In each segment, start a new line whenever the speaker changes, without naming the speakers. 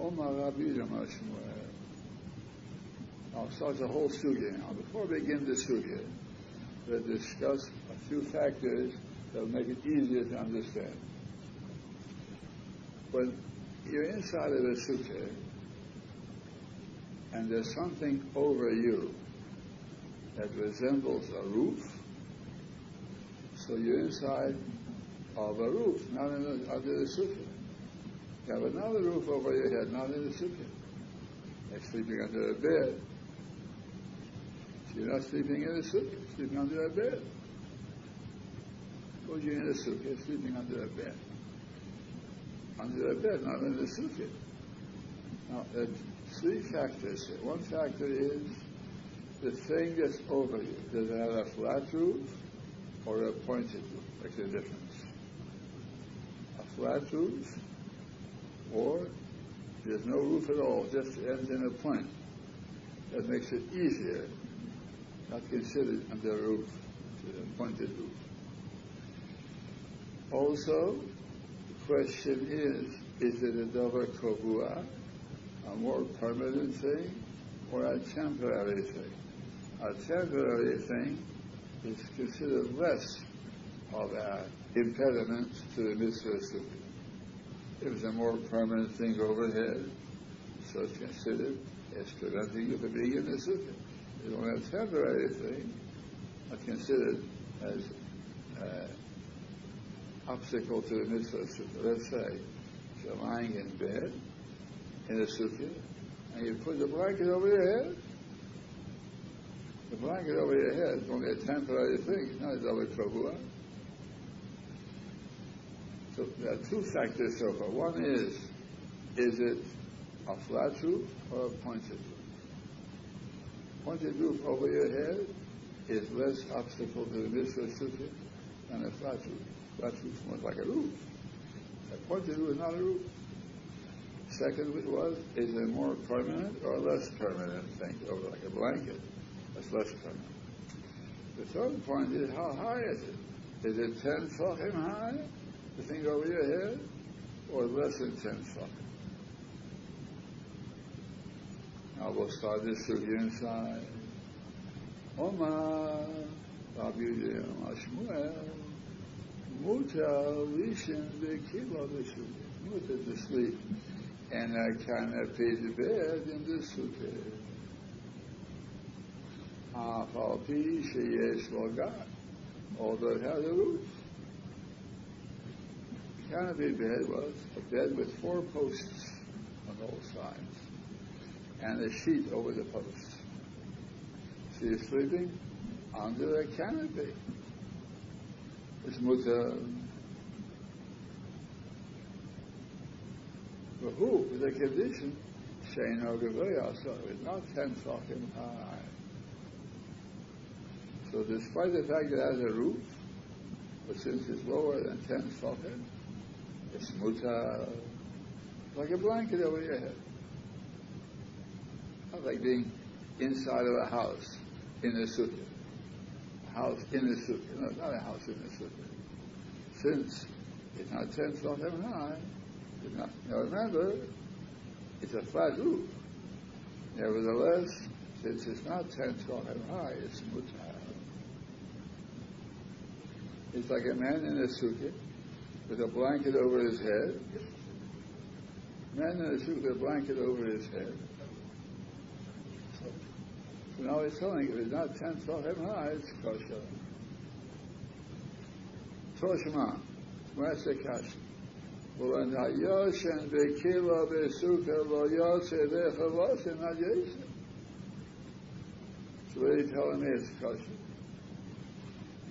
Omar Rabbi Shmuel. I'll start the whole sugya now. Before we begin the sugya, we'll discuss a few factors that will make it easier to understand. When you're inside of a sukkah and there's something over you that resembles a roof, so you're inside of a roof, not in the, under the. Have another roof over your head, not in the sukkah. You're sleeping under a bed. So you're not sleeping in a sukkah, sleeping under a bed. Suppose you're in a sukkah, sleeping under a bed. Under a bed, not in the sukkah. Now, there are three factors here. One factor is the thing that's over you. Does it have a flat roof or a pointed roof? Makes a difference. A flat roof or there's no roof at all, just ends in a point. That makes it easier, not considered under a roof, a pointed roof. Also, the question is, is it a dover kovua, a more permanent thing, or a temporary thing? A temporary thing is considered less of an impediment to the mitzvah If it's a more permanent thing overhead, so it's considered as preventing you from being in the sukkah. If only a temporary thing, it's considered as uh, obstacle to the mitzvah. Let's say you're lying in bed in a sukkah and you put the blanket over your head, the blanket over your head is only a temporary thing, it's not a double. So there are two factors so far. One is, is it a flat roof or a pointed roof? Pointed roof over your head is less obstacle to the mitzvah than a flat roof. Flat roof more like a roof. A pointed roof is not a roof. Second was, is it more permanent or less permanent thing over like a blanket? That's less permanent. The third point is how high is it? Is it 10 tefachim high, the thing over your head, or less than 10 tefachim? Now we'll start this sugya inside. Omar, Rabbi Yudhiyam Shmuel, Muta Lishin Bekila B'Sugya. Muta to sleep in a canopy bed in the sukkah. אף על פי שיש לו גג, although it has roof. Canopy bed was a bed with four posts on all sides and a sheet over the posts. So you're sleeping under a canopy. It's mutter. But who, with a condition, saying, no, so it's not ten tefachim high. So despite the fact that it has a roof, but since it's lower than 10 socket, it's muta, like a blanket over your head. Not like being inside of a house in a sukkah. A house in a sukkah. No, not a house in a sukkah. Since it's not 10 socket high, it's not, now remember, it's a flat roof. Nevertheless, since it's not 10 socket high, it's muta. It's like a man in a sukkah with a blanket over his head. Man in uh, a sukkah with a blanket over his head. So now he's telling you, if it's not 10 tefachim high, it's kosher. And be hayoshen bekila besukkah lo yose vechavos not yosef. So what are you telling me it's kosher?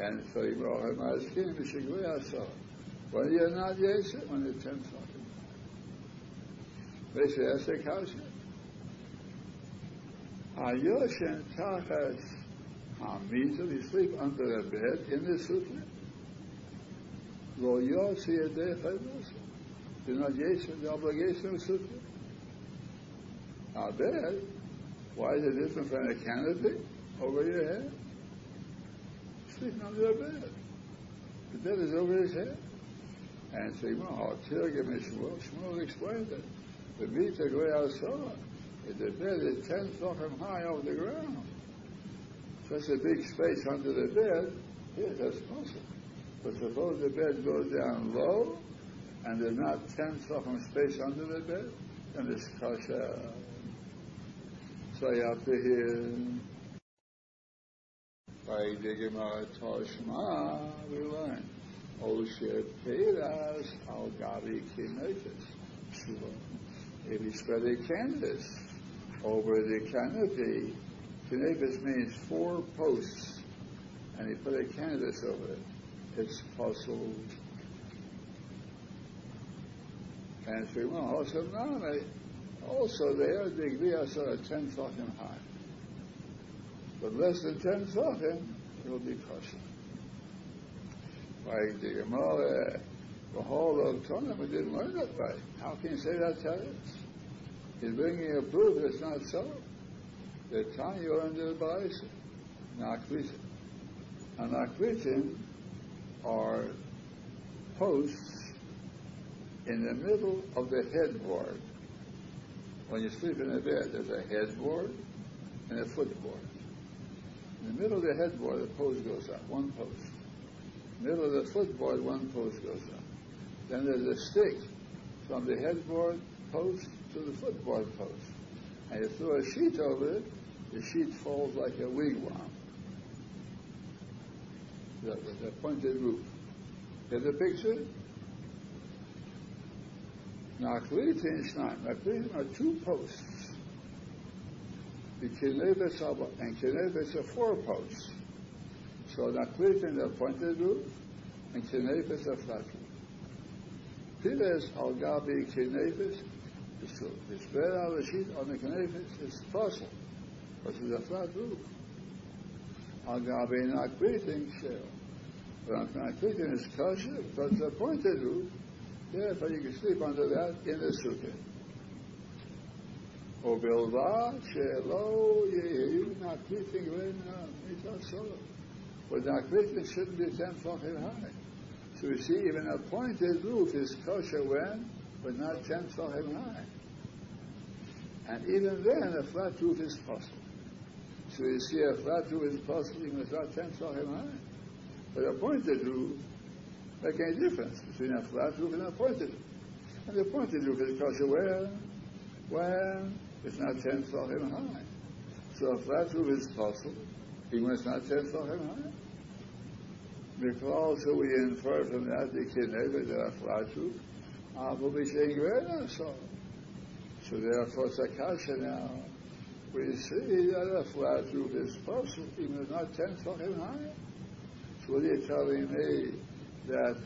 And so Ibrahim asking Mishigli Asa. When you're not Yesha, when you're ten tefachim. They say, that's a kasha. Uh, Ayoshen tachas hamita, uh, you sleep under a bed in the sukkah. Lo yosi yedei You're not Yesha, the obligation of sukkah. A bed, why is it different from a canopy over your head? sleeping under a bed. The bed is over his head. And say, well, tell you, Shmuel. Shmuel explained it. The Mita Goya saw the bed is 10 tefachim high over the ground. Such a big space under the bed, yes, that's possible. But suppose the bed goes down low, and there's not 10 tefachim space under the bed, then it's kasha. So you have to hear, by the Gemara Toshma, we learn, Osher Peiras al Gabi If you spread a canvas over the canopy, canvas means four posts, and he put a canvas over it. It's puzzled. And three one also name. Also there, the Gviyas are ten tefachim high. But less than ten tefachim, it will be kosher. Like the Gemara, the whole of Torah, we didn't learn that right. How can you say that us? He's bringing a proof it's not so. The time you're under the Baisa, Naklitin. And Naklitin are posts in the middle of the headboard. When you sleep in a bed, there's a headboard and a footboard. In the middle of the headboard, the post goes up, one post. Middle of the footboard, one post goes up. Then there's a stick from the headboard post to the footboard post. And you throw a sheet over it, the sheet falls like a wigwam. The, the pointed roof. Get the picture? Shnai. Naklitin are two posts. The Kinevis and Kinevis are four posts. So Naklitin the pointed roof and flat roof. Piles al Gabi Kinevis the spread out the sheet on the canapes is fossil, because it's a flat roof. On Gabi not breathing shell. But Naklitin is kosher because it's a pointed roof. Therefore you can sleep under that in the sukkah. O oh, bilva shelo yehu naklitin gvena uh, mitzvah solo. But naklitin shouldn't be ten tefachim high. So you see, even a pointed roof is kosher when, but not ten tefachim high. And even then, a flat roof is possible. So you see, a flat roof is possible even if not 10 tefachim high. But a pointed roof make any difference between a flat roof and a pointed roof. And the pointed roof is kosher where? When it's not 10 tefachim high. So a flat roof is possible even must not 10 tefachim high. Because we infer from that the kinevet that a flat roof, I will be saying, very so. So therefore, it's a now. We see that a flat roof is possible, even if not 10 tefachim high. So what are you telling me that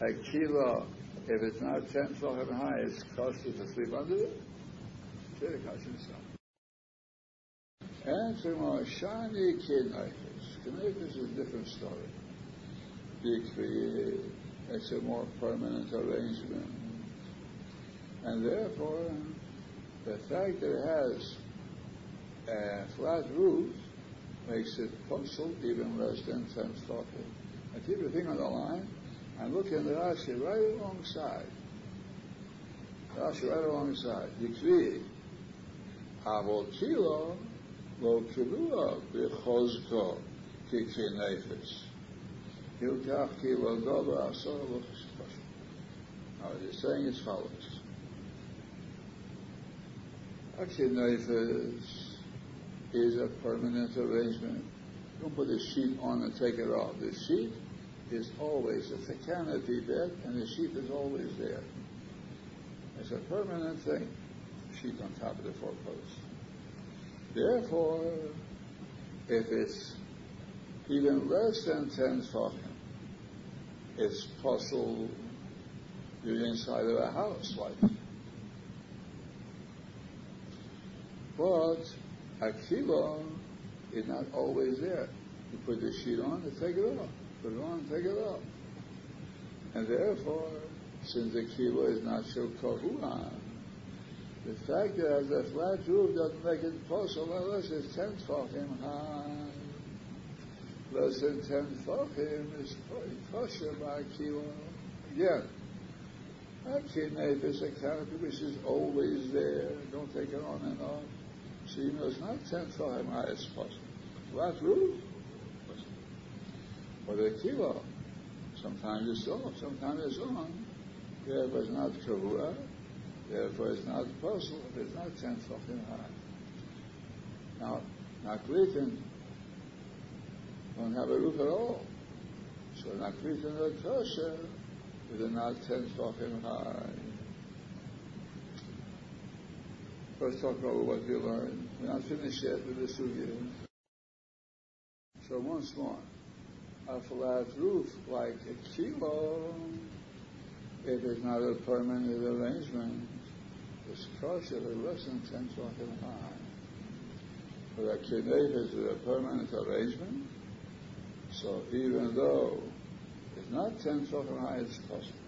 a kilo, if it's not 10 tefachim high, it's costly to sleep under it? Say the kasha itself. Answer more shiny kinaitis. Kinaitis is a different story. It's a more permanent arrangement. And therefore, the fact that it has a flat roof makes it puzzle even less than 10 tefachim. I keep your thing on the line and look in the Rashi right alongside. Rashi right alongside. Dikri, avol b'chozko kikri nefes. Hilkach kilo goba asor lo Now, he's saying as follows. Neifes is a permanent arrangement. Don't put a sheet on and take it off. The sheet is always, it's a canopy bed, and the sheet is always there. It's a permanent thing, sheet on top of the four posts. Therefore, if it's even less than 10 tefachim, it's possible you're inside of a house like But a kilo is not always there. You put the sheet on and take it off. Put it on and take it off. And therefore, since kilo is not kavua, the fact that has a flat roof doesn't make it possible unless it's ten tefachim high. Less than ten tefachim is kosher by a kilo. Again, A kinef is a canopy which is always there. Don't take it on and off. So you know it's not ten tefachim high. It's possible. Flat roof. Or the kilo. Sometimes it's off. Sometimes it's on. Therefore, it's not kavua. Therefore, it's not possible. It's not ten tefachim high. Now, Naklitin don't have a roof at all. So Naklitin are kosher, but they're not ten tefachim high. Let's talk about what we learned. We're not finished yet with the sugya. So once more, a flat roof like a kilo, it is not a permanent arrangement. It's kosher, less than ten tefachim high. But a kinef is a permanent arrangement. So even though it's not ten tefachim high, it's possible.